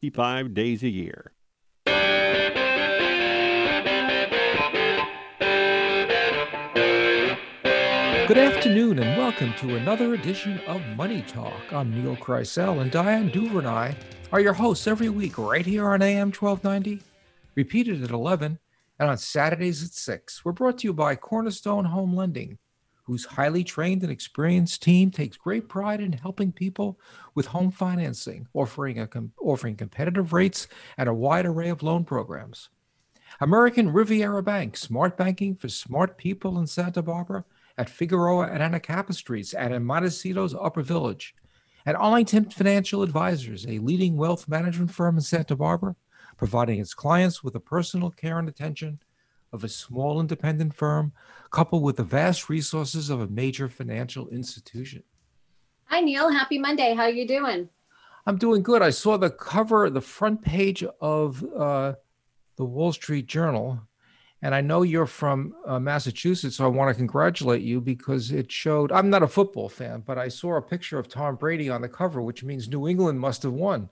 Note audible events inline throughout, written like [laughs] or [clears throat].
365 days a year. Good afternoon and welcome to another edition of Money Talk. I'm Neil Kreisel and Diane Duvernay are your hosts every week right here on AM 1290, repeated at 11, and on Saturdays at 6. We're brought to you by Cornerstone Home Lending, whose highly trained and experienced team takes great pride in helping people with home financing, offering, a, offering competitive rates and a wide array of loan programs. American Riviera Bank, smart banking for smart people in Santa Barbara at Figueroa and Anacapa Streets and in Montecito's Upper Village. At Arlington Financial Advisors, a leading wealth management firm in Santa Barbara, providing its clients with the personal care and attention of a small independent firm, coupled with the vast resources of a major financial institution. Hi Neil, happy Monday. How are you doing? I'm doing good. I saw the cover, the front page of uh, the Wall Street Journal, and I know you're from uh, Massachusetts, so I want to congratulate you because it showed. I'm not a football fan, but I saw a picture of Tom Brady on the cover, which means New England must have won.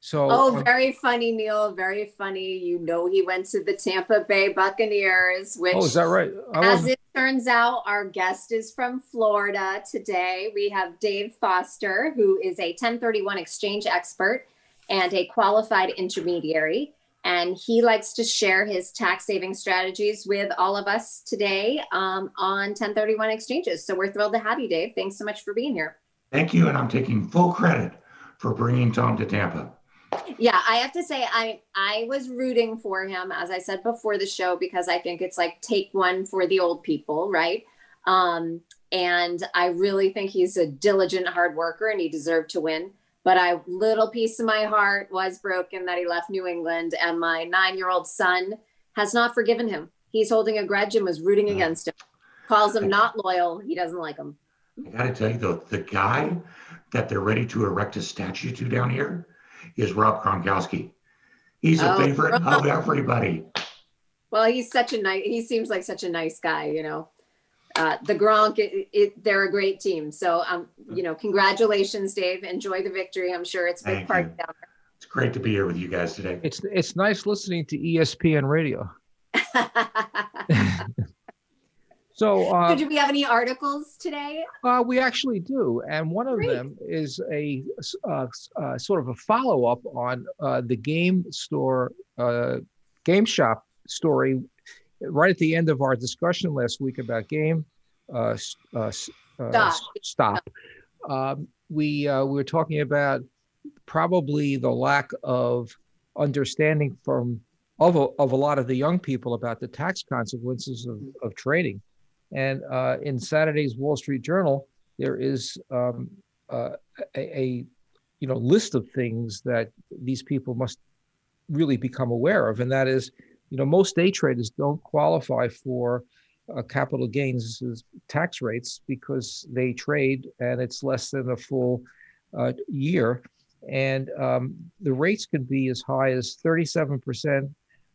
So, oh, um, very funny, Neil. Very funny. You know, he went to the Tampa Bay Buccaneers, which, oh, is that right? as it turns out, our guest is from Florida today. We have Dave Foster, who is a 1031 exchange expert and a qualified intermediary and he likes to share his tax saving strategies with all of us today um, on 1031 exchanges. So we're thrilled to have you, Dave. Thanks so much for being here. Thank you, and I'm taking full credit for bringing Tom to Tampa. Yeah, I have to say I I was rooting for him as I said before the show because I think it's like take one for the old people, right? Um, and I really think he's a diligent hard worker and he deserved to win but a little piece of my heart was broken that he left New England, and my nine-year-old son has not forgiven him. He's holding a grudge and was rooting against him. Calls him not loyal. He doesn't like him. I got to tell you though, the guy that they're ready to erect a statue to down here is Rob Gronkowski. He's a oh, favorite of everybody. Well, he's such a nice. He seems like such a nice guy, you know uh, the Gronk, it, it, they're a great team. So, um, you know, congratulations, Dave. Enjoy the victory. I'm sure it's a big part down there. It's great to be here with you guys today. It's it's nice listening to ESPN radio. [laughs] so, uh, do we have any articles today? Uh, we actually do, and one of great. them is a uh, uh, sort of a follow up on uh, the game store, game shop story right at the end of our discussion last week about game uh, uh, uh, stop, stop um, we uh, we were talking about probably the lack of understanding from of a, of a lot of the young people about the tax consequences of, of trading. And uh, in Saturday's Wall Street Journal, there is um, uh, a, a you know list of things that these people must really become aware of, and that is you know, most day traders don't qualify for uh, capital gains tax rates because they trade and it's less than a full uh, year. And um, the rates can be as high as 37%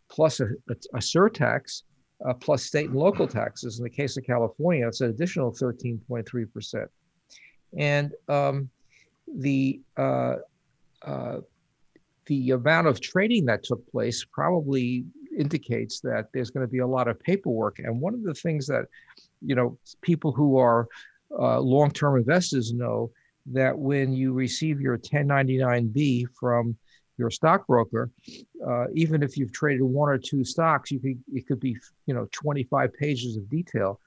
plus a, a, a surtax, uh, plus state and local taxes. In the case of California, it's an additional 13.3%. And um, the uh, uh, the amount of trading that took place probably indicates that there's going to be a lot of paperwork. And one of the things that, you know, people who are uh, long-term investors know that when you receive your 1099B from your stockbroker, uh, even if you've traded one or two stocks, you could it could be you know 25 pages of detail.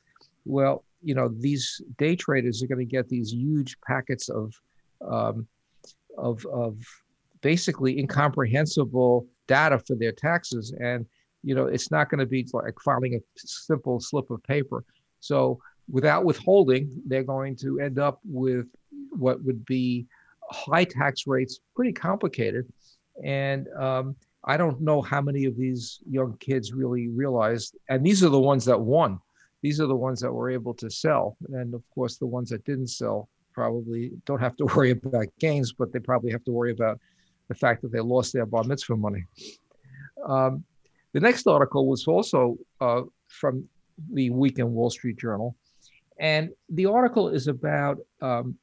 Well, you know these day traders are going to get these huge packets of um, of of basically incomprehensible data for their taxes, and you know, it's not going to be like filing a simple slip of paper. So without withholding, they're going to end up with what would be high tax rates, pretty complicated. And um, I don't know how many of these young kids really realized, and these are the ones that won. These are the ones that were able to sell. And of course, the ones that didn't sell probably don't have to [laughs] worry about gains, but they probably have to worry about the fact that they lost their bar mitzvah money. Um, the next article was also uh, from the Weekend Wall Street Journal. And the article is about um,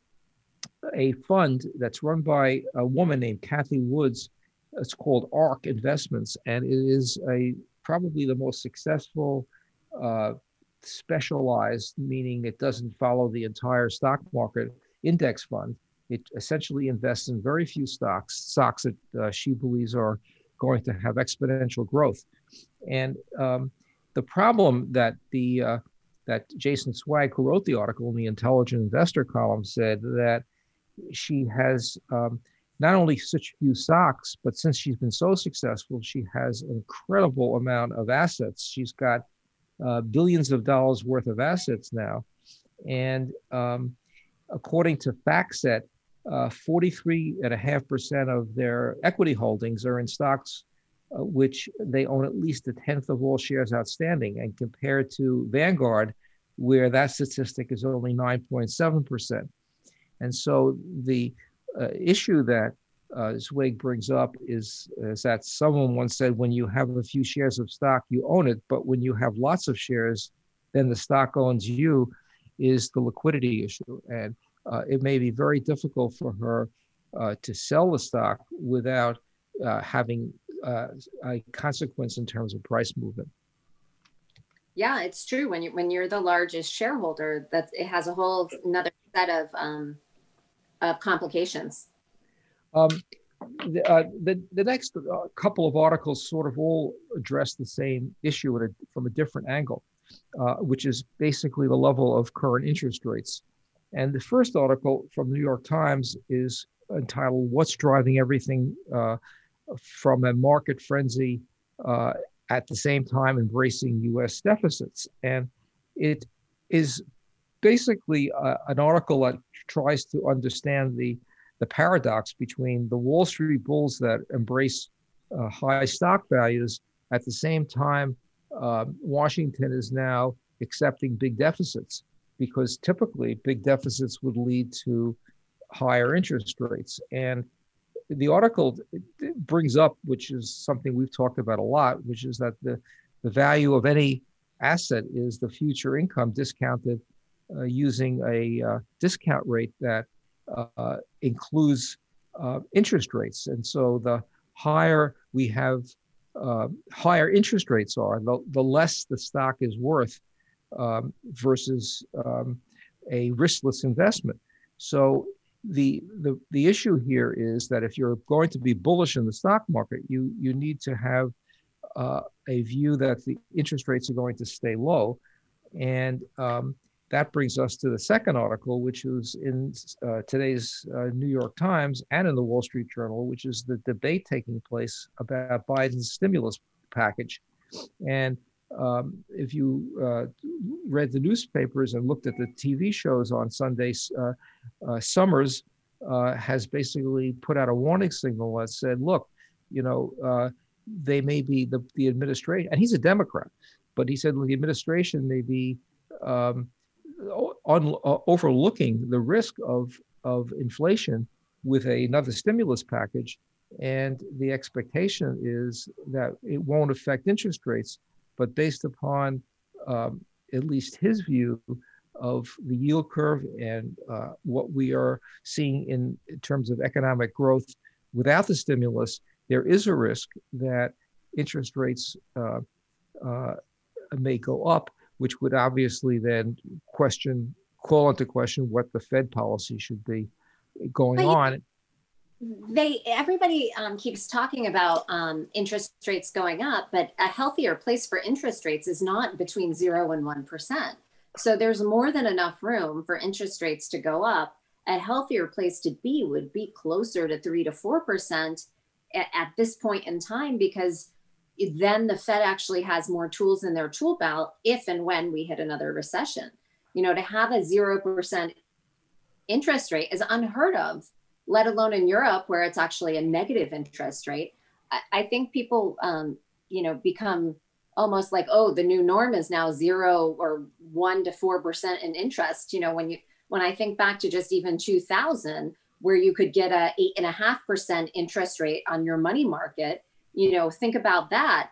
a fund that's run by a woman named Cathie Woods it's called ARK Investments, and it is a probably the most successful uh, specialized, meaning it doesn't follow the entire stock market index fund. It essentially invests in very few stocks, stocks that uh, she believes are going to have exponential growth. And um, the problem that the uh, that Jason Zweig, who wrote the article in the Intelligent Investor column, said that she has um, not only such few stocks, but since she's been so successful, she has an incredible amount of assets. She's got uh, billions of dollars worth of assets now. And um, according to FactSet, uh, 43.5% of their equity holdings are in stocks uh, which they own at least a tenth of all shares outstanding. And compared to Vanguard, where that statistic is only 9.7%. And so the uh, issue that uh, brings up is, is that someone once said, when you have a few shares of stock, you own it. But when you have lots of shares, then the stock owns you, is the liquidity issue. And uh, it may be very difficult for her uh, to sell the stock without uh, having uh, a consequence in terms of price movement. Yeah, it's true. When you when you're the largest shareholder, that it has a whole another set of um, of complications. Um, the, uh, the, the next uh, couple of articles sort of all address the same issue a, from a different angle, uh, which is basically the level of current interest rates. And the first article from the New York Times is entitled "What's Driving Everything uh, from a Market Frenzy uh, at the Same Time Embracing U.S. Deficits," and it is basically uh, an article that tries to understand the the paradox between the Wall Street bulls that embrace uh, high stock values at the same time uh, Washington is now accepting big deficits because typically big deficits would lead to higher interest rates. And the article brings up, which is something we've talked about a lot, which is that the, the value of any asset is the future income discounted using a uh, discount rate that uh, includes uh, interest rates. And so the higher we have, uh, higher interest rates are, the, the less the stock is worth um, versus um, a riskless investment. So the, the the issue here is that if you're going to be bullish in the stock market, you you need to have uh, a view that the interest rates are going to stay low, and um, that brings us to the second article, which is in uh, today's uh, New York Times and in the Wall Street Journal, which is the debate taking place about Biden's stimulus package. And um, if you uh, read the newspapers and looked at the TV shows on Sunday, uh, uh, Summers uh, has basically put out a warning signal that said, look, you know, they may be the, the administration, and he's a Democrat, but he said well, the administration may be um, on, uh, overlooking the risk of, of inflation with a, another stimulus package. And the expectation is that it won't affect interest rates, but based upon um, at least his view of the yield curve and uh, what we are seeing in, in, terms of economic growth without the stimulus, there is a risk that interest rates uh, uh, may go up which would obviously then question, call into question what the Fed policy should be going but on. They everybody um, keeps talking about um, interest rates going up, but a healthier place for interest rates is not between zero and one percent. So there's more than enough room for interest rates to go up. A healthier place to be would be closer to three to four percent at, at this point in time because then the Fed actually has more tools in their tool belt if and when we hit another recession. You know, to have a 0% interest rate is unheard of, let alone in Europe where it's actually a negative interest rate. I, I think people, um, you know, become almost like, oh, the new norm is now zero or one to 4% in interest. You know, when you, when I think back to just even 2000, where you could get a eight and a half percent interest rate on your money market, you know think about that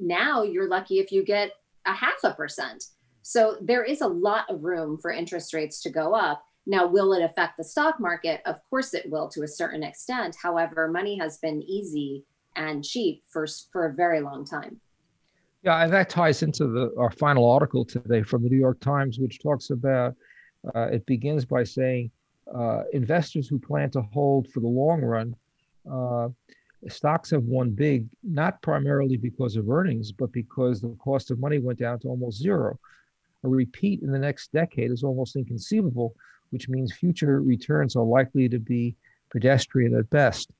now you're lucky if you get a half a percent so there is a lot of room for interest rates to go up Now, will it affect the stock market? Of course it will to a certain extent. However, money has been easy and cheap for, for a very long time. Yeah, and that ties into the our final article today from the New York Times, which talks about uh, it begins by saying uh, investors who plan to hold for the long run, uh, stocks have won big, not primarily because of earnings, but because the cost of money went down to almost zero. A repeat in the next decade is almost inconceivable, which means future returns are likely to be pedestrian at best.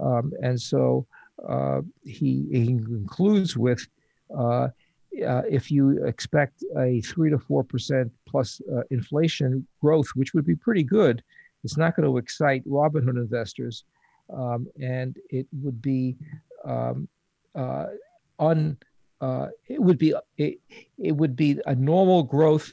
Um, and so uh, he, he concludes with uh, uh, if you expect a three to four percent plus uh, inflation growth, which would be pretty good, it's not going to excite Robinhood investors, um, and it would be um, uh, un. Uh, it would be it, it would be a normal growth,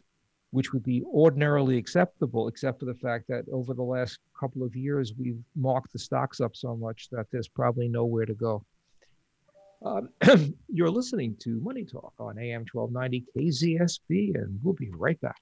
which would be ordinarily acceptable, except for the fact that over the last couple of years we've marked the stocks up so much that there's probably nowhere to go. Um, [clears throat] you're listening to Money Talk on AM 1290 KZSB, and we'll be right back.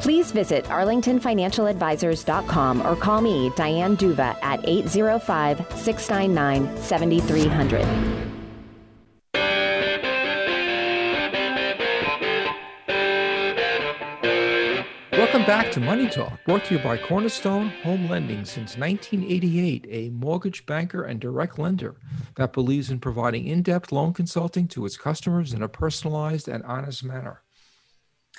Please visit arlingtonfinancialadvisors.com or call me, Diane Duva, at 805 699 7300. Welcome back to Money Talk, brought to you by Cornerstone Home Lending since 1988, a mortgage banker and direct lender that believes in providing in depth loan consulting to its customers in a personalized and honest manner.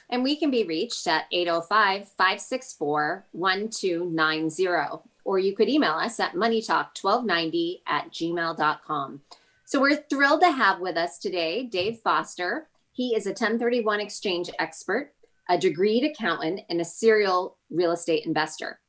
And we can be reached at 805 564 1290. Or you could email us at moneytalk1290 at gmail.com. So we're thrilled to have with us today Dave Foster. He is a 1031 exchange expert, a degreed accountant, and a serial real estate investor.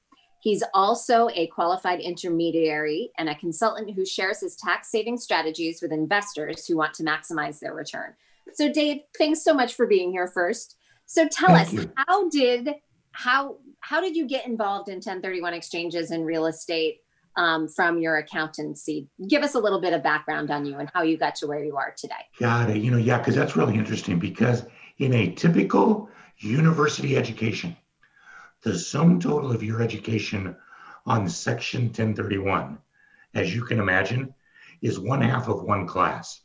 He's also a qualified intermediary and a consultant who shares his tax saving strategies with investors who want to maximize their return. So, Dave, thanks so much for being here first. So tell Thank us, you. how did how how did you get involved in 1031 exchanges and real estate um, from your accountancy? Give us a little bit of background on you and how you got to where you are today. Got it. You know, yeah, because that's really interesting. Because in a typical university education, the sum total of your education on Section 1031, as you can imagine, is one half of one class.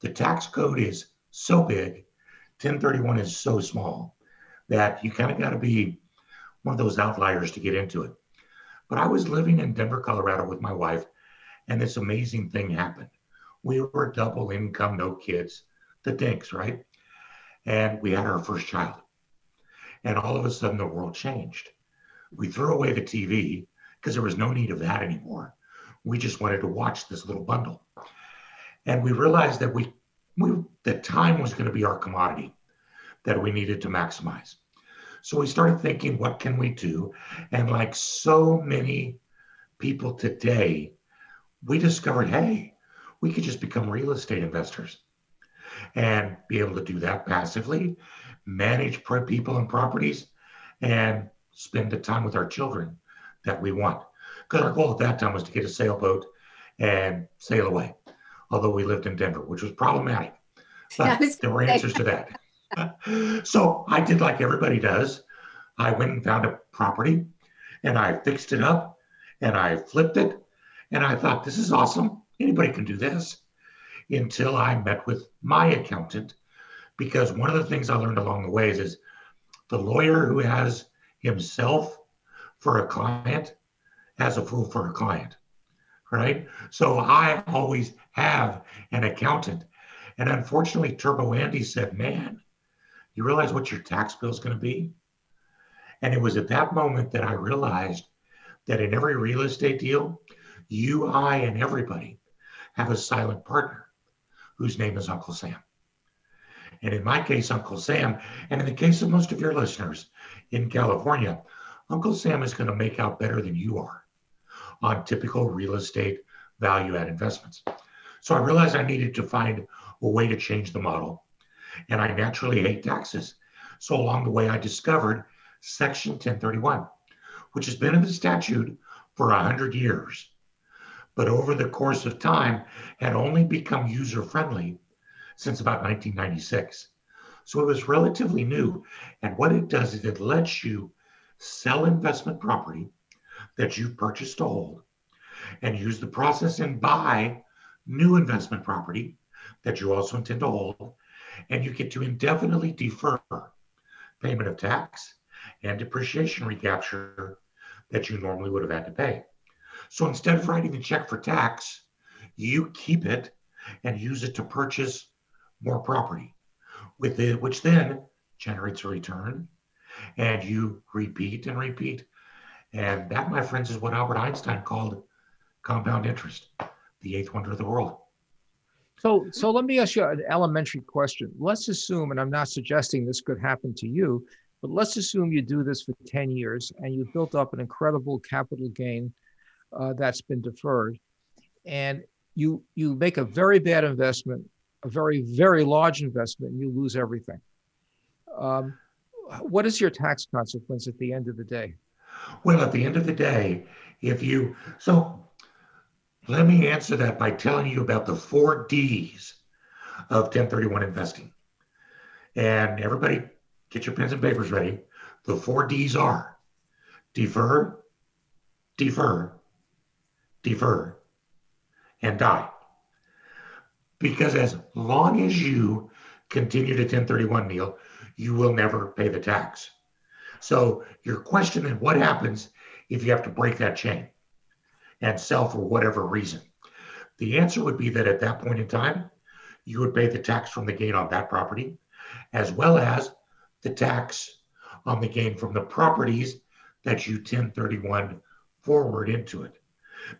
The tax code is so big 1031 is so small that you kind of got to be one of those outliers to get into it. But I was living in Denver, Colorado with my wife, and this amazing thing happened. We were double income, no kids, the dinks, right? And we had our first child. And all of a sudden, the world changed. We threw away the TV because there was no need of that anymore. We just wanted to watch this little bundle. And we realized that we, we that time was going to be our commodity that we needed to maximize. So we started thinking, what can we do? And like so many people today, we discovered, hey, we could just become real estate investors and be able to do that passively, manage people and properties, and spend the time with our children that we want. Because our goal at that time was to get a sailboat and sail away, although we lived in Denver, which was problematic. [laughs] But there were answers to that. [laughs] so I did like everybody does. I went and found a property and I fixed it up and I flipped it. And I thought, this is awesome. Anybody can do this until I met with my accountant. Because one of the things I learned along the ways is the lawyer who has himself for a client has a fool for a client, right? So I always have an accountant. And unfortunately, Turbo Andy said, man, you realize what your tax bill is going to be? And it was at that moment that I realized that in every real estate deal, you, I, and everybody have a silent partner whose name is Uncle Sam. And in my case, Uncle Sam, and in the case of most of your listeners in California, Uncle Sam is going to make out better than you are on typical real estate value add investments. So I realized I needed to find a way to change the model. And I naturally hate taxes. So along the way, I discovered Section 1031, which has been in the statute for 100 years, but over the course of time had only become user friendly since about 1996. So it was relatively new. And what it does is it lets you sell investment property that you purchased to hold and use the process and buy new investment property that you also intend to hold. And you get to indefinitely defer payment of tax and depreciation recapture that you normally would have had to pay. So instead of writing a check for tax, you keep it and use it to purchase more property, with it, which then generates a return, and you repeat and repeat. And that, my friends, is what Albert Einstein called compound interest, the eighth wonder of the world. So, so let me ask you an elementary question. Let's assume, and I'm not suggesting this could happen to you, but let's assume you do this for 10 years and you've built up an incredible capital gain uh, that's been deferred. And you, you make a very bad investment, a very, very large investment, and you lose everything. Um, what is your tax consequence at the end of the day? Well, at the end of the day, if you, so let me answer that by telling you about the four D's of 1031 investing. And everybody Get your pens and papers ready. The four D's are defer, defer, defer, and die. Because as long as you continue to 1031, Neil, you will never pay the tax. So your question is what happens if you have to break that chain and sell for whatever reason? The answer would be that at that point in time, you would pay the tax from the gain on that property, as well as the tax on the gain from the properties that you 1031 forward into it.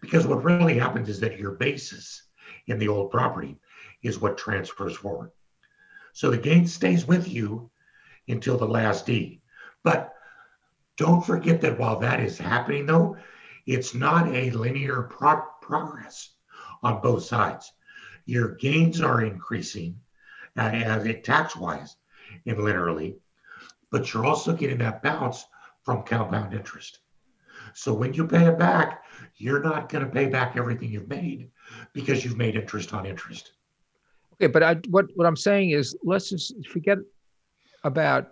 Because what really happens is that your basis in the old property is what transfers forward. So the gain stays with you until the last D. But don't forget that while that is happening, though, it's not a linear pro- progress on both sides. Your gains are increasing uh, as it tax wise and linearly, but you're also getting that bounce from compound interest. So when you pay it back, you're not going to pay back everything you've made because you've made interest on interest. Okay, but I, what what I'm saying is, let's just forget about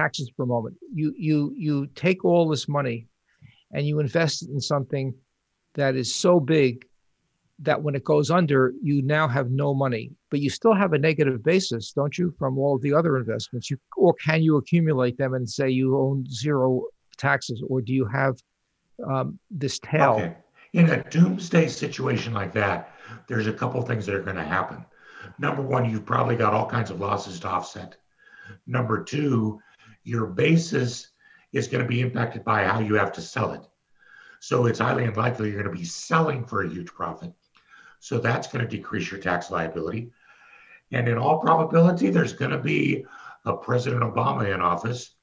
taxes for a moment. You you you take all this money, and you invest it in something that is so big that when it goes under, you now have no money, but you still have a negative basis, don't you, from all the other investments? You, or can you accumulate them and say you own zero taxes, or do you have um, this tail? Okay. In a doomsday situation like that, there's a couple things that are going to happen. Number one, you've probably got all kinds of losses to offset. Number two, your basis is going to be impacted by how you have to sell it. So it's highly unlikely you're going to be selling for a huge profit. So that's going to decrease your tax liability. And in all probability, there's going to be a President Obama in office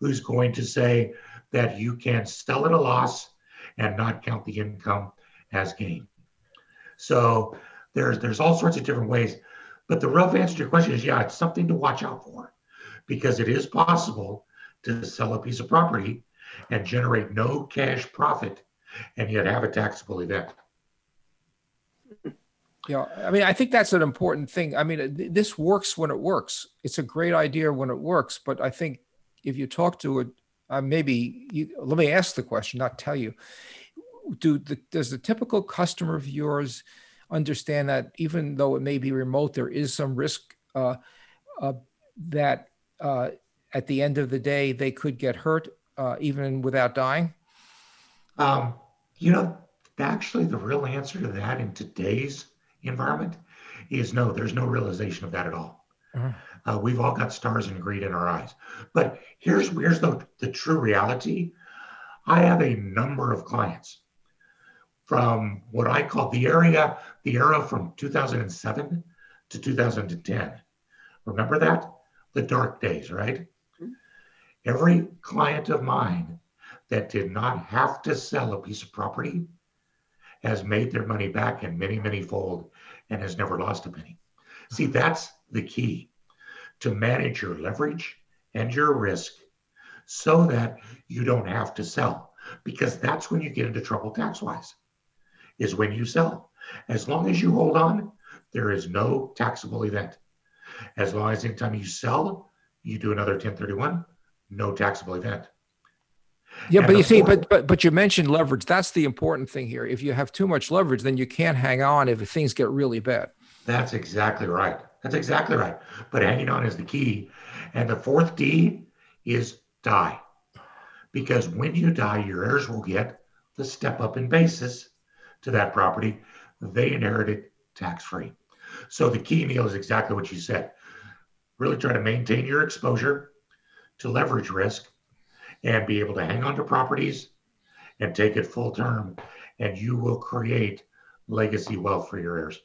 who's going to say that you can sell at a loss and not count the income as gain. So there's there's all sorts of different ways. But the rough answer to your question is yeah, it's something to watch out for because it is possible to sell a piece of property and generate no cash profit and yet have a taxable event. Yeah, I mean, I think that's an important thing. I mean, this works when it works. It's a great idea when it works, but I think if you talk to it, uh, maybe you, let me ask the question, not tell you. Do the, does the typical customer of yours understand that even though it may be remote, there is some risk uh, uh, that uh, at the end of the day they could get hurt uh, even without dying? Um, you know, actually, the real answer to that in today's environment is no, there's no realization of that at all. Uh-huh. Uh, we've all got stars and greed in our eyes. But here's here's the, the true reality. I have a number of clients from what I call the area, the era from 2007 to 2010. Remember that? The dark days, right? Mm-hmm. Every client of mine that did not have to sell a piece of property has made their money back in many, many fold and has never lost a penny. See, that's the key to manage your leverage and your risk so that you don't have to sell because that's when you get into trouble tax wise is when you sell as long as you hold on there is no taxable event as long as anytime you sell you do another 1031 no taxable event yeah and but you see but, but but you mentioned leverage that's the important thing here if you have too much leverage then you can't hang on if things get really bad that's exactly right that's exactly right. But hanging on is the key. And the fourth D is die. Because when you die, your heirs will get the step up in basis to that property. They inherit it tax free. So the key, Neil, is exactly what you said. Really try to maintain your exposure to leverage risk and be able to hang on to properties and take it full term. And you will create legacy wealth for your heirs.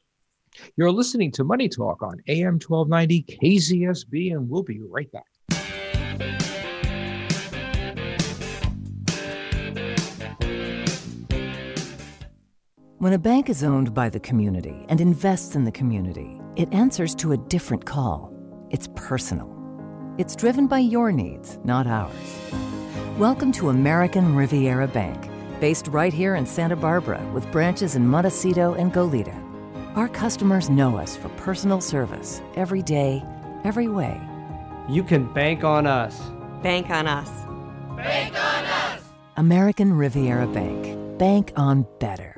You're listening to Money Talk on AM 1290 KZSB, and we'll be right back. When a bank is owned by the community and invests in the community, it answers to a different call. It's personal. It's driven by your needs, not ours. Welcome to American Riviera Bank, based right here in Santa Barbara with branches in Montecito and Goleta. Our customers know us for personal service every day, every way. You can bank on us. Bank on us. Bank on us. American Riviera Bank. Bank on better.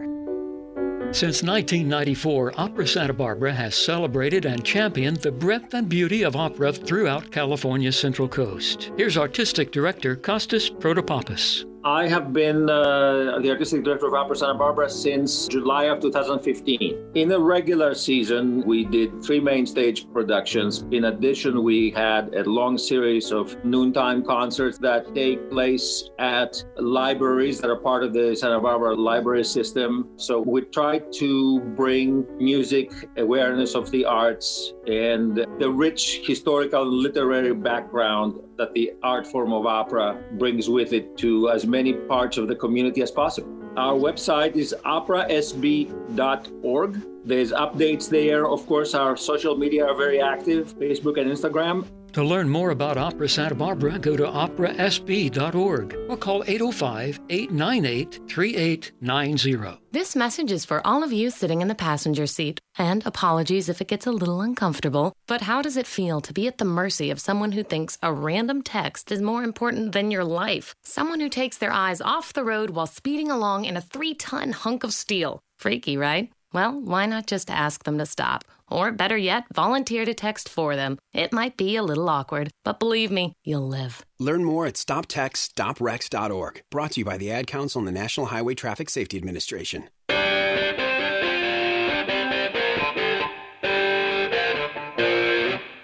Since 1994, Opera Santa Barbara has celebrated and championed the breadth and beauty of opera throughout California's Central Coast. Here's Artistic Director Kostis Protopapas. I have been uh, the artistic director of Opera Santa Barbara since July of 2015. In a regular season, we did three main stage productions. In addition, we had a long series of noontime concerts that take place at libraries that are part of the Santa Barbara library system. So we try to bring music, awareness of the arts, and the rich historical literary background that the art form of opera brings with it to as many parts of the community as possible. Our website is operasb.org. There's updates there. Of course, our social media are very active Facebook and Instagram. To learn more about Opera Santa Barbara, go to operasb.org or call 805 898 3890. This message is for all of you sitting in the passenger seat. And apologies if it gets a little uncomfortable, but how does it feel to be at the mercy of someone who thinks a random text is more important than your life? Someone who takes their eyes off the road while speeding along in a three ton hunk of steel. Freaky, right? Well, why not just ask them to stop? Or better yet, volunteer to text for them. It might be a little awkward, but believe me, you'll live. Learn more at stoptextsstopwrecks.org. Brought to you by the Ad Council and the National Highway Traffic Safety Administration.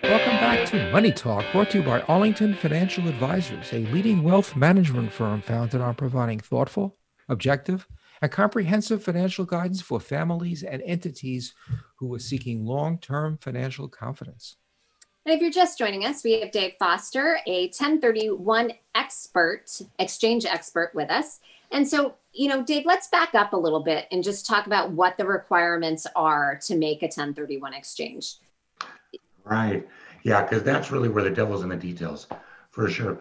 Welcome back to Money Talk, brought to you by Arlington Financial Advisors, a leading wealth management firm founded on providing thoughtful, objective, and comprehensive financial guidance for families and entities who are seeking long term financial confidence. And if you're just joining us, we have Dave Foster, a 1031 expert, exchange expert with us. And so, you know, Dave, let's back up a little bit and just talk about what the requirements are to make a 1031 exchange. Right. Yeah, because that's really where the devil's in the details, for sure.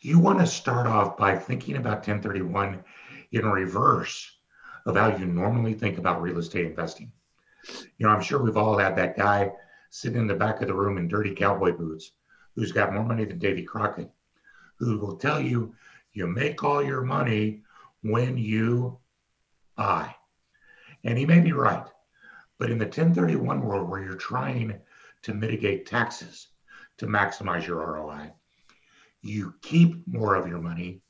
You want to start off by thinking about 1031 in reverse of how you normally think about real estate investing. You know, I'm sure we've all had that guy sitting in the back of the room in dirty cowboy boots who's got more money than Davy Crockett, who will tell you you make all your money when you buy. And he may be right. But in the 1031 world where you're trying to mitigate taxes to maximize your ROI, you keep more of your money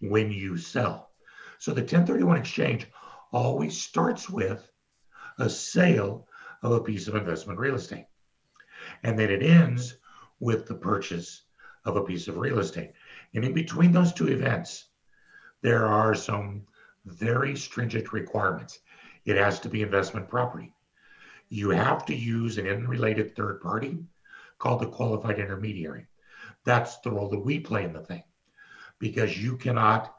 when you sell. So the 1031 exchange always starts with a sale of a piece of investment real estate. And then it ends with the purchase of a piece of real estate. And in between those two events, there are some very stringent requirements. It has to be investment property. You have to use an unrelated third party called the qualified intermediary. That's the role that we play in the thing because you cannot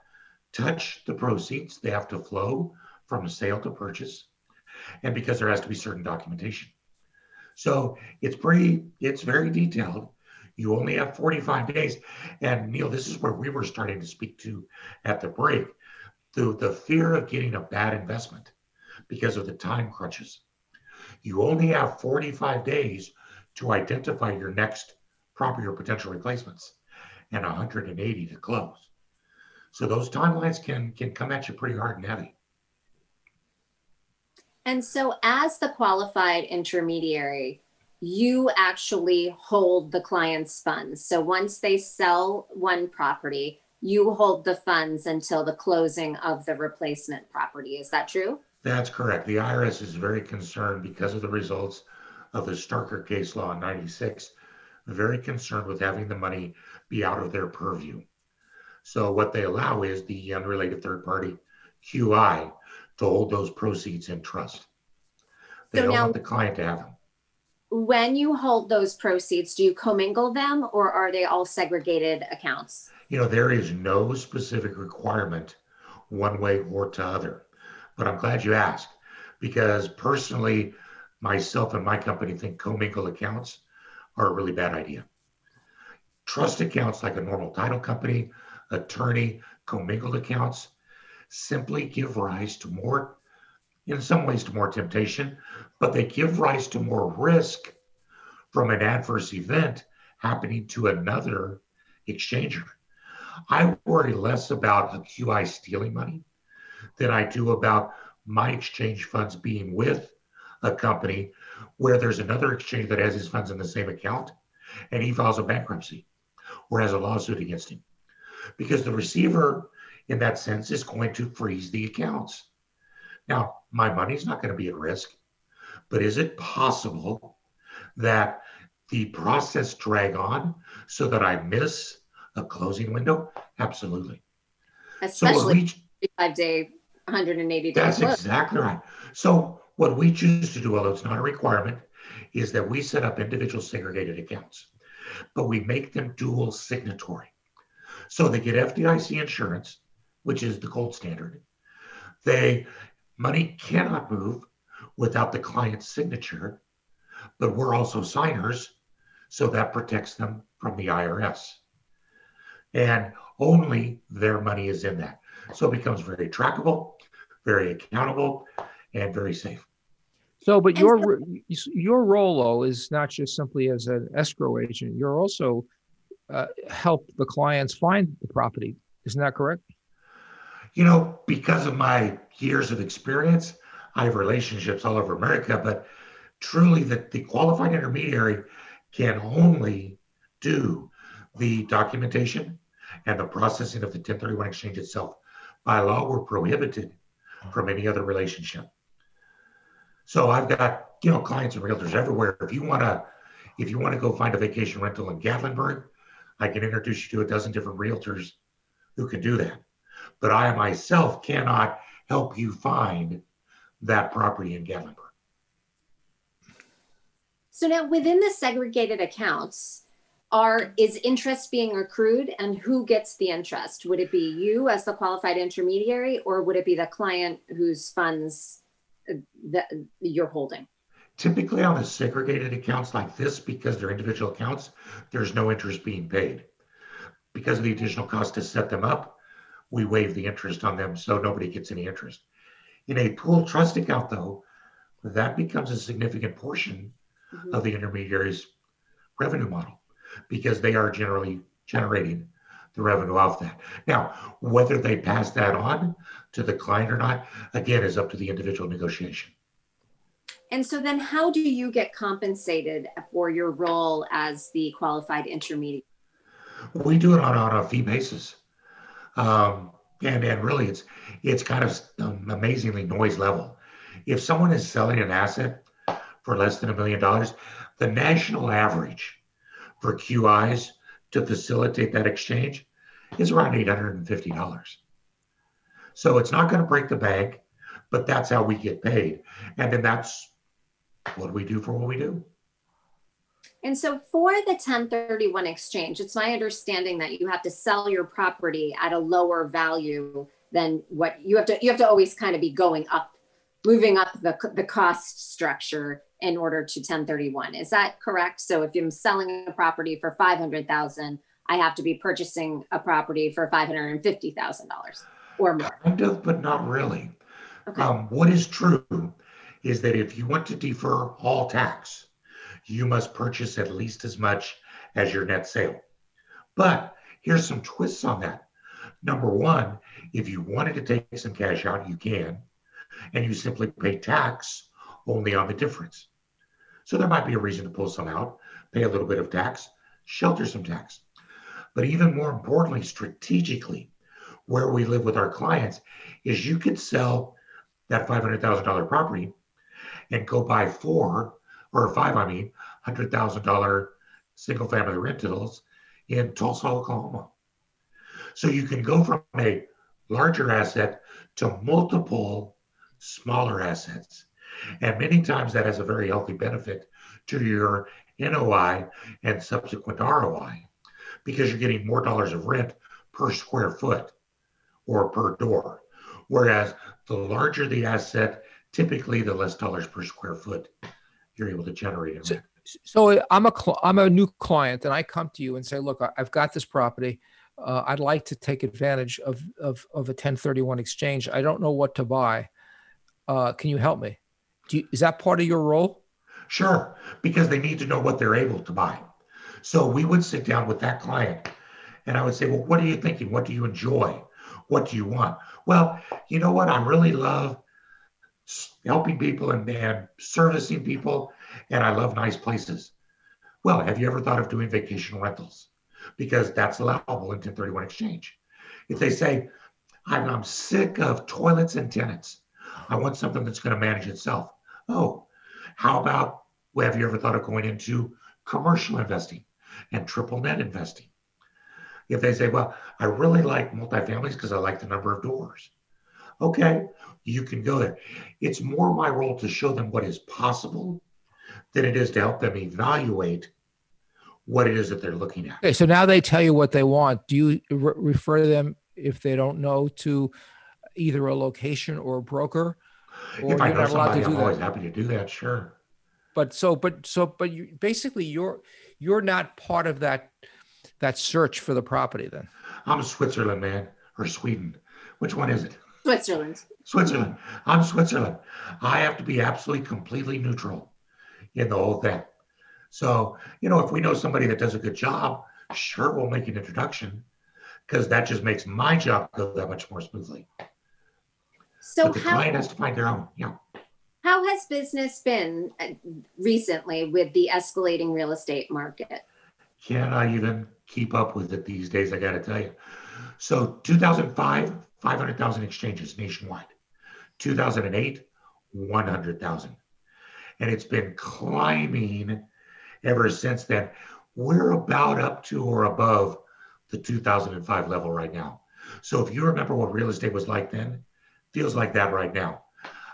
touch the proceeds, they have to flow from sale to purchase, and because there has to be certain documentation. So it's pretty, it's very detailed. You only have 45 days. And Neil, this is where we were starting to speak to at the break the, the fear of getting a bad investment because of the time crunches. You only have 45 days to identify your next property or potential replacements and 180 to close. So those timelines can can come at you pretty hard and heavy. And so, as the qualified intermediary, you actually hold the client's funds. So, once they sell one property, you hold the funds until the closing of the replacement property. Is that true? That's correct. The IRS is very concerned because of the results of the Starker case law in 96, very concerned with having the money be out of their purview. So, what they allow is the unrelated third party QI to hold those proceeds in trust. They so don't now, want the client to have them. When you hold those proceeds, do you commingle them or are they all segregated accounts? You know, there is no specific requirement one way or to other. But I'm glad you asked because personally, myself and my company think commingled accounts are a really bad idea. Trust accounts like a normal title company, attorney, commingled accounts simply give rise to more, in some ways, to more temptation, but they give rise to more risk from an adverse event happening to another exchanger. I worry less about a QI stealing money than I do about my exchange funds being with a company where there's another exchange that has his funds in the same account and he files a bankruptcy or has a lawsuit against him. Because the receiver in that sense, is going to freeze the accounts. Now, my money's not going to be at risk, but is it possible that the process drag on so that I miss a closing window? Absolutely. Especially so we, five day, 180 day. That's close. exactly right. So what we choose to do, although it's not a requirement, is that we set up individual segregated accounts, but we make them dual signatory. So they get FDIC insurance which is the gold standard. They money cannot move without the client's signature, but we're also signers, so that protects them from the IRS. And only their money is in that. So it becomes very trackable, very accountable, and very safe. So, but your your role though is not just simply as an escrow agent. You're also uh, help the clients find the property. Isn't that correct? You know, because of my years of experience, I have relationships all over America, but truly that the qualified intermediary can only do the documentation and the processing of the 1031 exchange itself. By law, we're prohibited from any other relationship. So I've got, you know, clients and realtors everywhere. If you want to, if you want to go find a vacation rental in Gatlinburg, I can introduce you to a dozen different realtors who can do that. But I myself cannot help you find that property in Gatlinburg. So now within the segregated accounts, are is interest being accrued and who gets the interest? Would it be you as the qualified intermediary or would it be the client whose funds uh, that you're holding? Typically on the segregated accounts like this, because they're individual accounts, there's no interest being paid. Because of the additional cost to set them up, we waive the interest on them so nobody gets any interest. In a pool trust account, though, that becomes a significant portion mm-hmm. of the intermediary's revenue model because they are generally generating the revenue off that. Now, whether they pass that on to the client or not, again, is up to the individual negotiation. And so then how do you get compensated for your role as the qualified intermediary? We do it on, on a fee basis. Um, and, and really it's it's kind of amazingly noise level. If someone is selling an asset for less than a million dollars, the national average for QIs to facilitate that exchange is around $850. So it's not going to break the bank, but that's how we get paid. And then that's what we do for what we do. And so for the 1031 exchange, it's my understanding that you have to sell your property at a lower value than what you have to you have to always kind of be going up moving up the the cost structure in order to 1031. Is that correct? So if I'm selling a property for 500,000, I have to be purchasing a property for $550,000 or more. Kind of, but not really. Okay. Um, what is true is that if you want to defer all tax, you must purchase at least as much as your net sale. But here's some twists on that. Number one, if you wanted to take some cash out, you can, and you simply pay tax only on the difference. So there might be a reason to pull some out, pay a little bit of tax, shelter some tax. But even more importantly, strategically, where we live with our clients is you could sell that $500,000 property and go buy four or five, I mean, $100,000 single family rentals in Tulsa, Oklahoma. So you can go from a larger asset to multiple smaller assets. And many times that has a very healthy benefit to your NOI and subsequent ROI because you're getting more dollars of rent per square foot or per door. Whereas the larger the asset, typically the less dollars per square foot you're able to generate in so. So I'm a cl- I'm a new client, and I come to you and say, "Look, I've got this property. Uh, I'd like to take advantage of, of of a 1031 exchange. I don't know what to buy. Uh, can you help me? You, is that part of your role?" Sure, because they need to know what they're able to buy. So we would sit down with that client, and I would say, "Well, what are you thinking? What do you enjoy? What do you want?" Well, you know what? I really love helping people and, and servicing people, and I love nice places. Well, have you ever thought of doing vacation rentals? Because that's allowable in 1031 exchange. If they say, I'm, I'm sick of toilets and tenants, I want something that's going to manage itself. Oh, how about well, have you ever thought of going into commercial investing and triple net investing? If they say, well, I really like multifamilies because I like the number of doors. Okay, you can go there. It's more my role to show them what is possible than it is to help them evaluate what it is that they're looking at. Okay, so now they tell you what they want. Do you re- refer them if they don't know to either a location or a broker? Or if I know somebody, I'm always happy to do that. Sure. But so, but so, but you basically you're you're not part of that that search for the property then. I'm a Switzerland man or Sweden. Which one is it? Switzerland. Switzerland. I'm Switzerland. I have to be absolutely completely neutral in the whole thing. So, you know, if we know somebody that does a good job, sure, we'll make an introduction because that just makes my job go that much more smoothly. So but the how, client has to find their own. Yeah. How has business been uh, recently with the escalating real estate market? Can I even keep up with it these days? I got to tell you. So 2005, 500,000 exchanges nationwide. 2008, 100,000. And it's been climbing ever since then. We're about up to or above the 2005 level right now. So if you remember what real estate was like then, feels like that right now.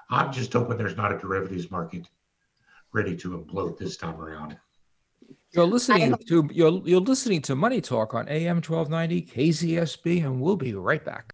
I'm just hoping there's not a derivatives market ready to implode this time around. You're listening to you're you're listening to Money Talk on AM 1290 KZSB, and we'll be right back.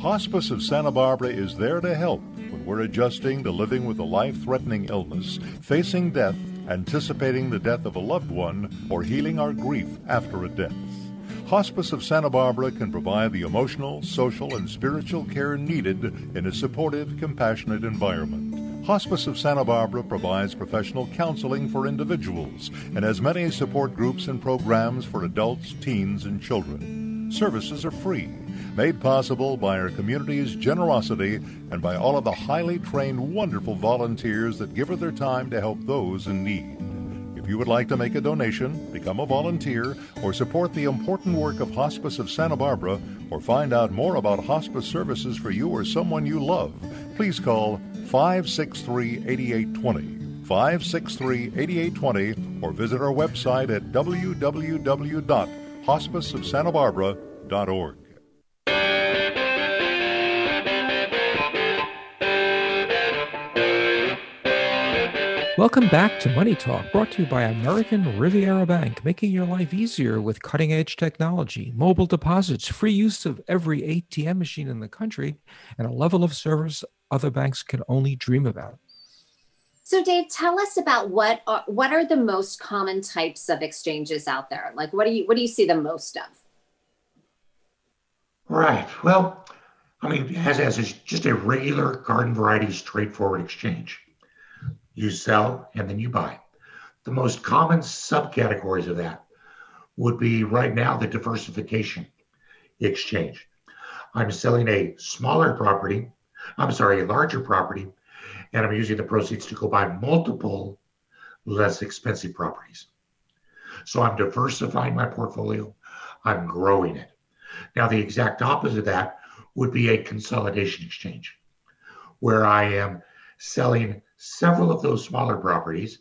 Hospice of Santa Barbara is there to help when we're adjusting to living with a life threatening illness, facing death anticipating the death of a loved one, or healing our grief after a death. Hospice of Santa Barbara can provide the emotional, social, and spiritual care needed in a supportive, compassionate environment. Hospice of Santa Barbara provides professional counseling for individuals and has many support groups and programs for adults, teens, and children. Services are free, made possible by our community's generosity and by all of the highly trained, wonderful volunteers that give of their time to help those in need. If you would like to make a donation, become a volunteer, or support the important work of Hospice of Santa Barbara, or find out more about hospice services for you or someone you love, please call 563 8820. 563 8820 or visit our website at www.hospiceofsantabarbara.org. Welcome back to Money Talk, brought to you by American Riviera Bank, making your life easier with cutting edge technology, mobile deposits, free use of every ATM machine in the country, and a level of service other banks can only dream about. So, Dave, tell us about what are, what are the most common types of exchanges out there? Like, what do you what do you see the most of? Right. Well, I mean, as as is just a regular garden variety, straightforward exchange you sell, and then you buy. The most common subcategories of that would be right now the diversification exchange. I'm selling a smaller property, I'm sorry, a larger property, and I'm using the proceeds to go buy multiple less expensive properties. So I'm diversifying my portfolio, I'm growing it. Now, the exact opposite of that would be a consolidation exchange, where I am selling several of those smaller properties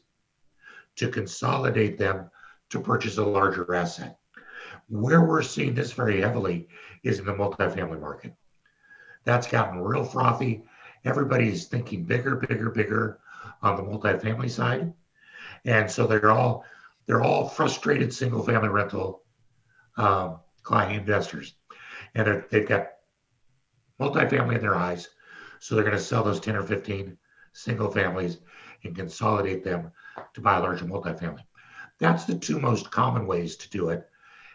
to consolidate them to purchase a larger asset. Where we're seeing this very heavily is in the multifamily market. That's gotten real frothy. Everybody is thinking bigger, bigger, bigger on the multifamily side. And so they're all they're all frustrated single family rental um, client investors. And they've got multifamily in their eyes. So they're going to sell those 10 or 15 single families and consolidate them to buy a larger multifamily. That's the two most common ways to do it.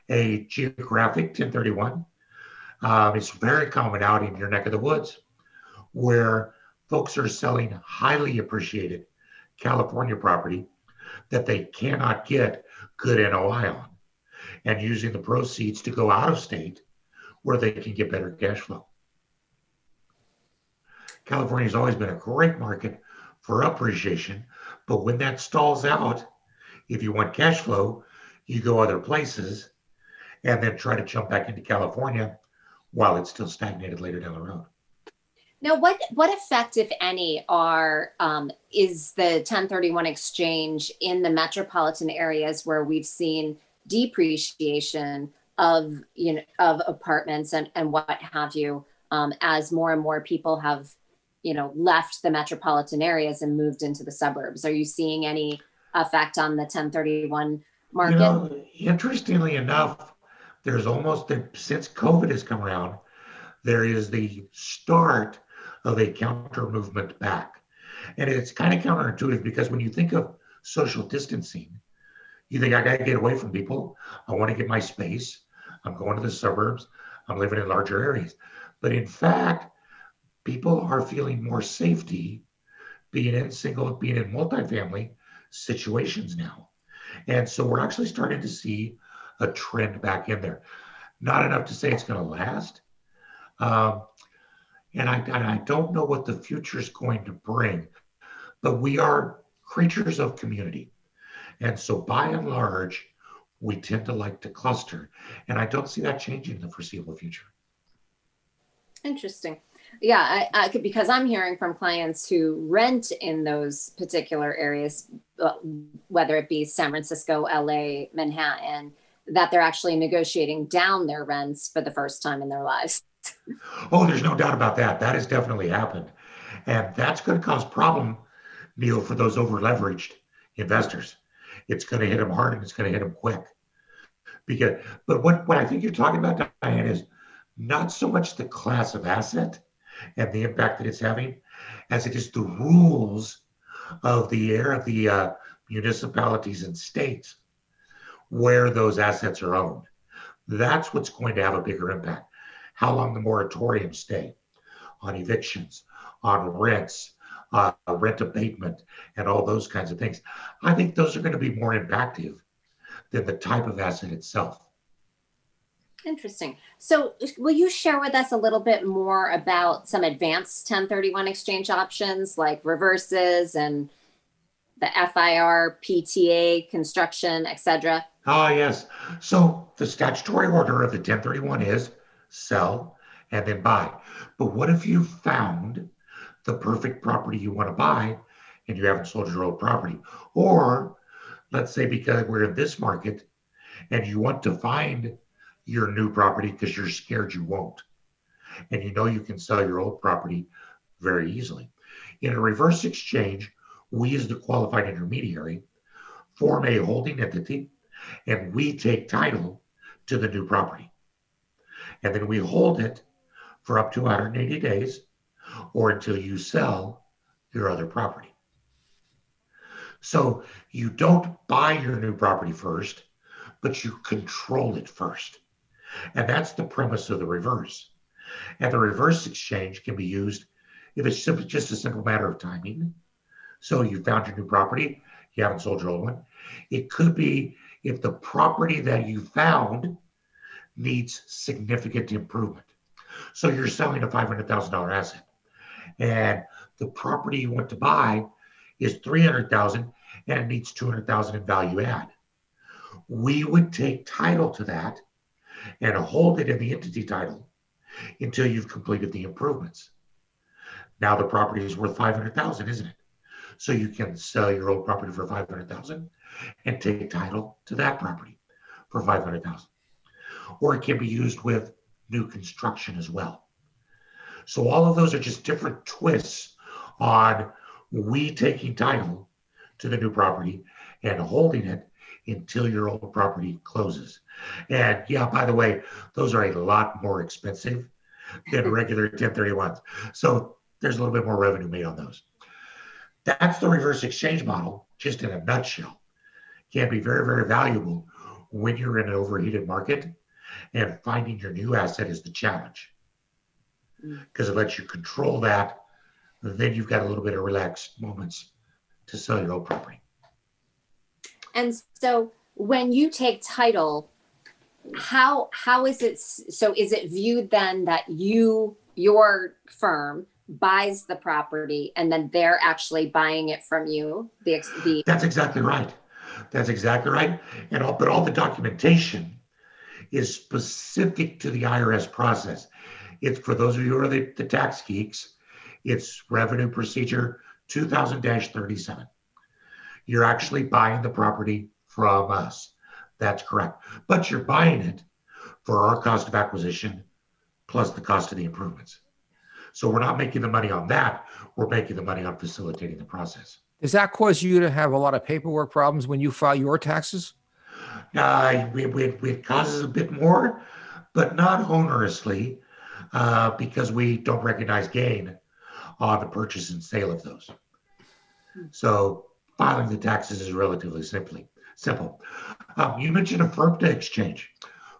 A geographic 1031 um, is very common out in your neck of the woods where folks are selling highly appreciated California property that they cannot get good NOI on and using the proceeds to go out of state where they can get better cash flow. California has always been a great market for appreciation, but when that stalls out, if you want cash flow, you go other places and then try to jump back into California while it's still stagnated later down the road. Now, what what effect, if any, are um, is the 1031 exchange in the metropolitan areas where we've seen depreciation of you know of apartments and and what have you um, as more and more people have you know left the metropolitan areas and moved into the suburbs are you seeing any effect on the 1031 market? You know, interestingly enough, there's almost since COVID has come around, there is the start of a counter movement back. And it's kind of counterintuitive because when you think of social distancing, you think I got to get away from people. I want to get my space. I'm going to the suburbs. I'm living in larger areas. But in fact, people are feeling more safety being in single, being in multifamily situations now. And so we're actually starting to see a trend back in there. Not enough to say it's going to last. Um, and I, and I don't know what the future is going to bring, but we are creatures of community. And so by and large, we tend to like to cluster. And I don't see that changing in the foreseeable future. Interesting. Yeah, I, I because I'm hearing from clients who rent in those particular areas, uh, whether it be San Francisco, LA, Manhattan, that they're actually negotiating down their rents for the first time in their lives. Oh, there's no doubt about that. That has definitely happened. And that's going to cause problem, Neil, for those over leveraged investors. It's going to hit them hard and it's going to hit them quick. Because, but what, what I think you're talking about, Diane, is not so much the class of asset and the impact that it's having, as it is the rules of the air of the uh, municipalities and states where those assets are owned. That's what's going to have a bigger impact. How long the moratorium stay on evictions, on rents, uh, rent abatement, and all those kinds of things. I think those are going to be more impactful than the type of asset itself. Interesting. So, will you share with us a little bit more about some advanced 1031 exchange options like reverses and the FIRPTA, construction, etc.? Ah, yes. So, the statutory order of the 1031 is sell and then buy. But what if you found the perfect property you want to buy and you haven't sold your old property? Or let's say because we're in this market and you want to find your new property because you're scared you won't. And you know you can sell your old property very easily. In a reverse exchange, we as the qualified intermediary form a holding entity and we take title to the new property. And then we hold it for up to 180 days or until you sell your other property. So you don't buy your new property first, but you control it first. And that's the premise of the reverse. And the reverse exchange can be used if it's simply just a simple matter of timing. So you found your new property, you haven't sold your old one. It could be if the property that you found needs significant improvement. So you're selling a $500,000 asset and the property you want to buy is 300,000 and it needs 200,000 in value add. We would take title to that and hold it in the entity title until you've completed the improvements. Now the property is worth 500,000, isn't it? So you can sell your old property for 500,000 and take title to that property for 500,000. Or it can be used with new construction as well. So all of those are just different twists on we taking title to the new property and holding it until your old property closes. And yeah, by the way, those are a lot more expensive than [laughs] regular 1031s. So there's a little bit more revenue made on those. That's the reverse exchange model, just in a nutshell. Can be very, very valuable when you're in an overheated market and finding your new asset is the challenge because mm. it lets you control that. Then you've got a little bit of relaxed moments to sell your old property. And so when you take title, how how is it so is it viewed then that you your firm buys the property and then they're actually buying it from you the, the that's exactly right that's exactly right and all but all the documentation is specific to the irs process it's for those of you who are the, the tax geeks it's revenue procedure 2000-37 you're actually buying the property from us. That's correct. But you're buying it for our cost of acquisition plus the cost of the improvements. So we're not making the money on that. We're making the money on facilitating the process. Does that cause you to have a lot of paperwork problems when you file your taxes? Uh, it, it, it causes a bit more, but not onerously uh, because we don't recognize gain on the purchase and sale of those. So filing the taxes is relatively simply simple. Um, you mentioned a FIRPTA exchange,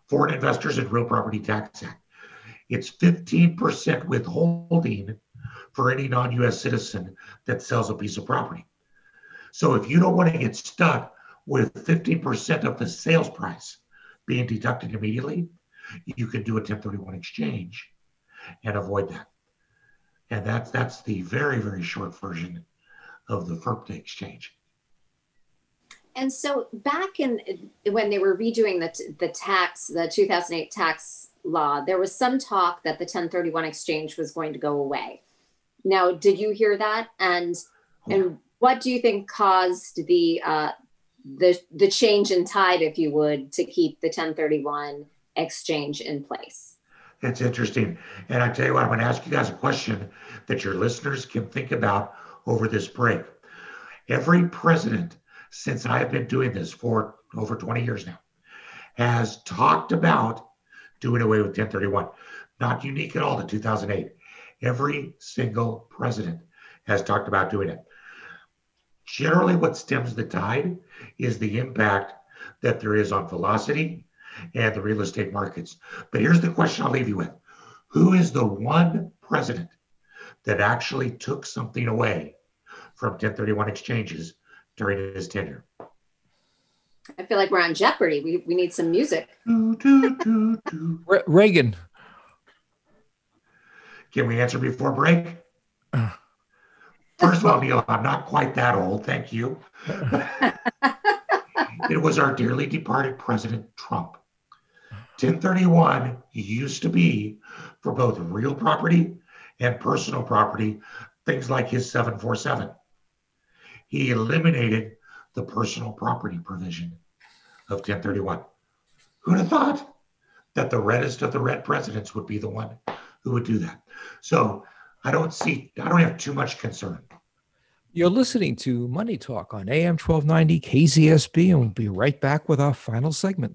Foreign Investors and Real Property Tax Act. It's 15% withholding for any non-U.S. citizen that sells a piece of property. So if you don't want to get stuck with 50% of the sales price being deducted immediately, you can do a 1031 exchange and avoid that. And that's that's the very very short version of the FIRPTA exchange. And so back in when they were redoing the the tax, the 2008 tax law, there was some talk that the 1031 exchange was going to go away. Now, did you hear that? And and what do you think caused the uh, the the change in tide, if you would, to keep the 1031 exchange in place? It's interesting. And I tell you what, I'm going to ask you guys a question that your listeners can think about over this break. Every president since I have been doing this for over 20 years now has talked about doing away with 1031. Not unique at all to 2008. Every single president has talked about doing it. Generally, what stems the tide is the impact that there is on velocity and the real estate markets. But here's the question I'll leave you with Who is the one president that actually took something away from 1031 exchanges during his tenure? I feel like we're on Jeopardy. We, we need some music. [laughs] Re- Reagan. Can we answer before break? [sighs] First of all, Neil, I'm not quite that old. Thank you. [laughs] it was our dearly departed President Trump. 1031 used to be for both real property and personal property, things like his 747. He eliminated the personal property provision of 1031. Who'd have thought that the reddest of the red presidents would be the one who would do that? So I don't see, I don't have too much concern. You're listening to Money Talk on AM 1290 KZSB, and we'll be right back with our final segment.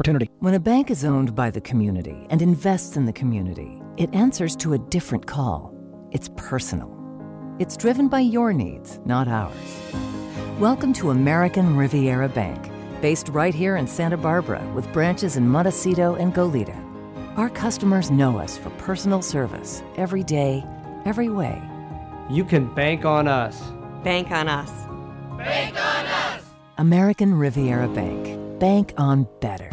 opportunity. When a bank is owned by the community and invests in the community, it answers to a different call. It's personal. It's driven by your needs, not ours. Welcome to American Riviera Bank, based right here in Santa Barbara with branches in Montecito and Goleta. Our customers know us for personal service every day, every way. You can bank on us. Bank on us. Bank on us. American Riviera Bank. Bank on better.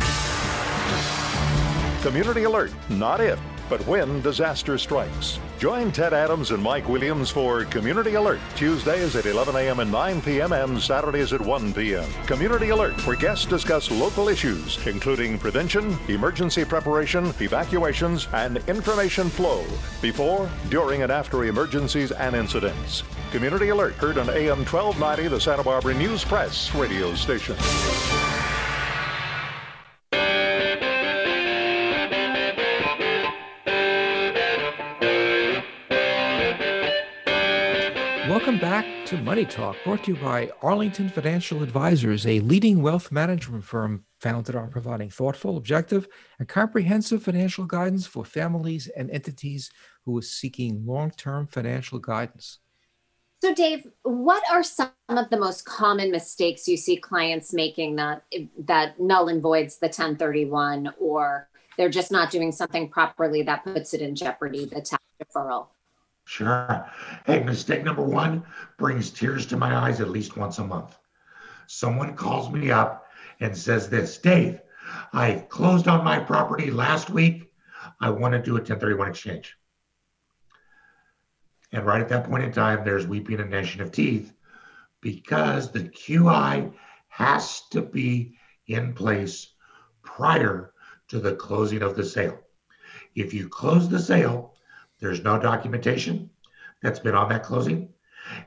Community alert, not if, but when disaster strikes. Join Ted Adams and Mike Williams for Community Alert, Tuesdays at 11 a.m. and 9 p.m. and Saturdays at 1 p.m. Community Alert, where guests discuss local issues, including prevention, emergency preparation, evacuations, and information flow before, during, and after emergencies and incidents. Community Alert, heard on AM 1290, the Santa Barbara News Press radio station. Welcome back to Money Talk, brought to you by Arlington Financial Advisors, a leading wealth management firm founded on providing thoughtful, objective, and comprehensive financial guidance for families and entities who are seeking long term financial guidance. So, Dave, what are some of the most common mistakes you see clients making that that null and voids the 1031, or they're just not doing something properly that puts it in jeopardy, the tax deferral? Sure. Hey, mistake number one brings tears to my eyes at least once a month. Someone calls me up and says this Dave, I closed on my property last week. I want to do a 1031 exchange. And right at that point in time, there's weeping and gnashing of teeth because the QI has to be in place prior to the closing of the sale. If you close the sale, there's no documentation that's been on that closing,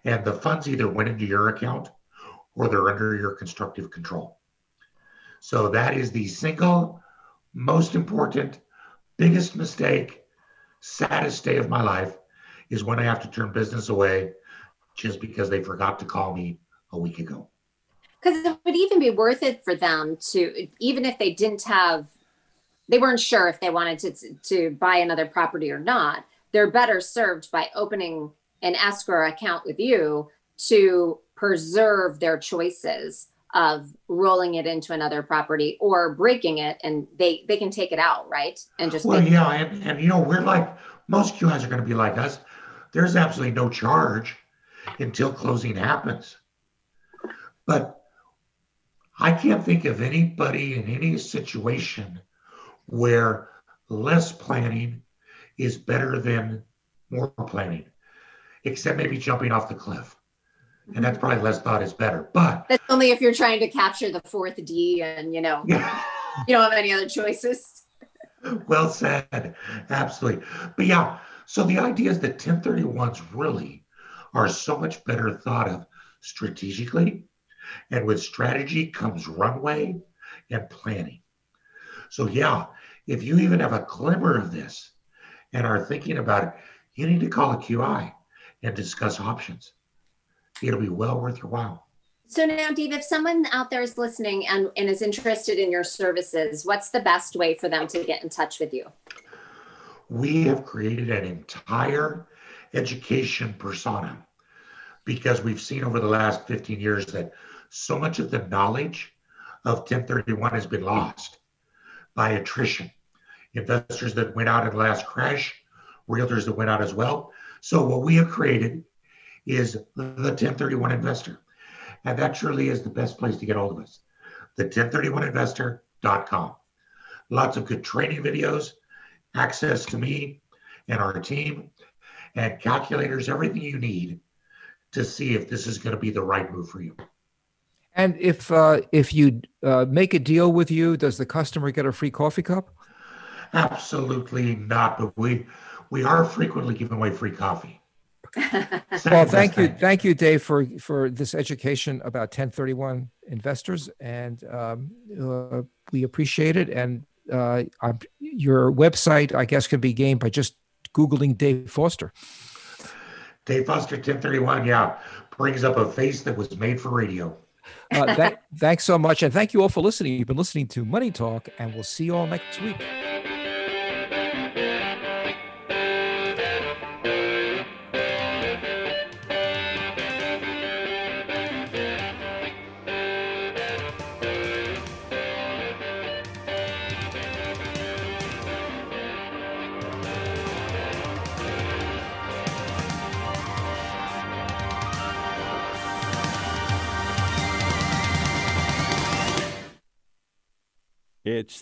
and the funds either went into your account or they're under your constructive control. So that is the single most important, biggest mistake, saddest day of my life is when I have to turn business away just because they forgot to call me a week ago. Because it would even be worth it for them to, even if they didn't have, they weren't sure if they wanted to to buy another property or not. They're better served by opening an escrow account with you to preserve their choices of rolling it into another property or breaking it and they they can take it out right and just well yeah and, and you know we're like most QIs are going to be like us there's absolutely no charge until closing happens. But I can't think of anybody in any situation where less planning is better than more planning, except maybe jumping off the cliff. And that's probably less thought is better. But that's only if you're trying to capture the fourth D and you know yeah. [laughs] you don't have any other choices. [laughs] well said. Absolutely. But yeah, so the idea is that 1031s really are so much better thought of strategically. And with strategy comes runway and planning. So, yeah, if you even have a glimmer of this and are thinking about it, you need to call a QI and discuss options. It'll be well worth your while. So now, Dave, if someone out there is listening and, and is interested in your services, what's the best way for them to get in touch with you? we have created an entire education persona because we've seen over the last 15 years that so much of the knowledge of 1031 has been lost by attrition. Investors that went out in the last crash, realtors that went out as well. So, what we have created is the 1031 investor. And that truly is the best place to get hold of us. The 1031investor.com. Lots of good training videos, access to me and our team, and calculators, everything you need to see if this is going to be the right move for you. And if uh, if you uh, make a deal with you, does the customer get a free coffee cup? Absolutely not. But we we are frequently giving away free coffee. [laughs] well, thank you, thank you, Dave, for for this education about 1031 investors, and um, uh, we appreciate it. And uh, your website, I guess, can be gained by just Googling Dave Foster. Dave Foster 1031, yeah, brings up a face that was made for radio. uh, that, thanks so much. And thank you all for listening. You've been listening to Money Talk, and we'll see you all next week. it's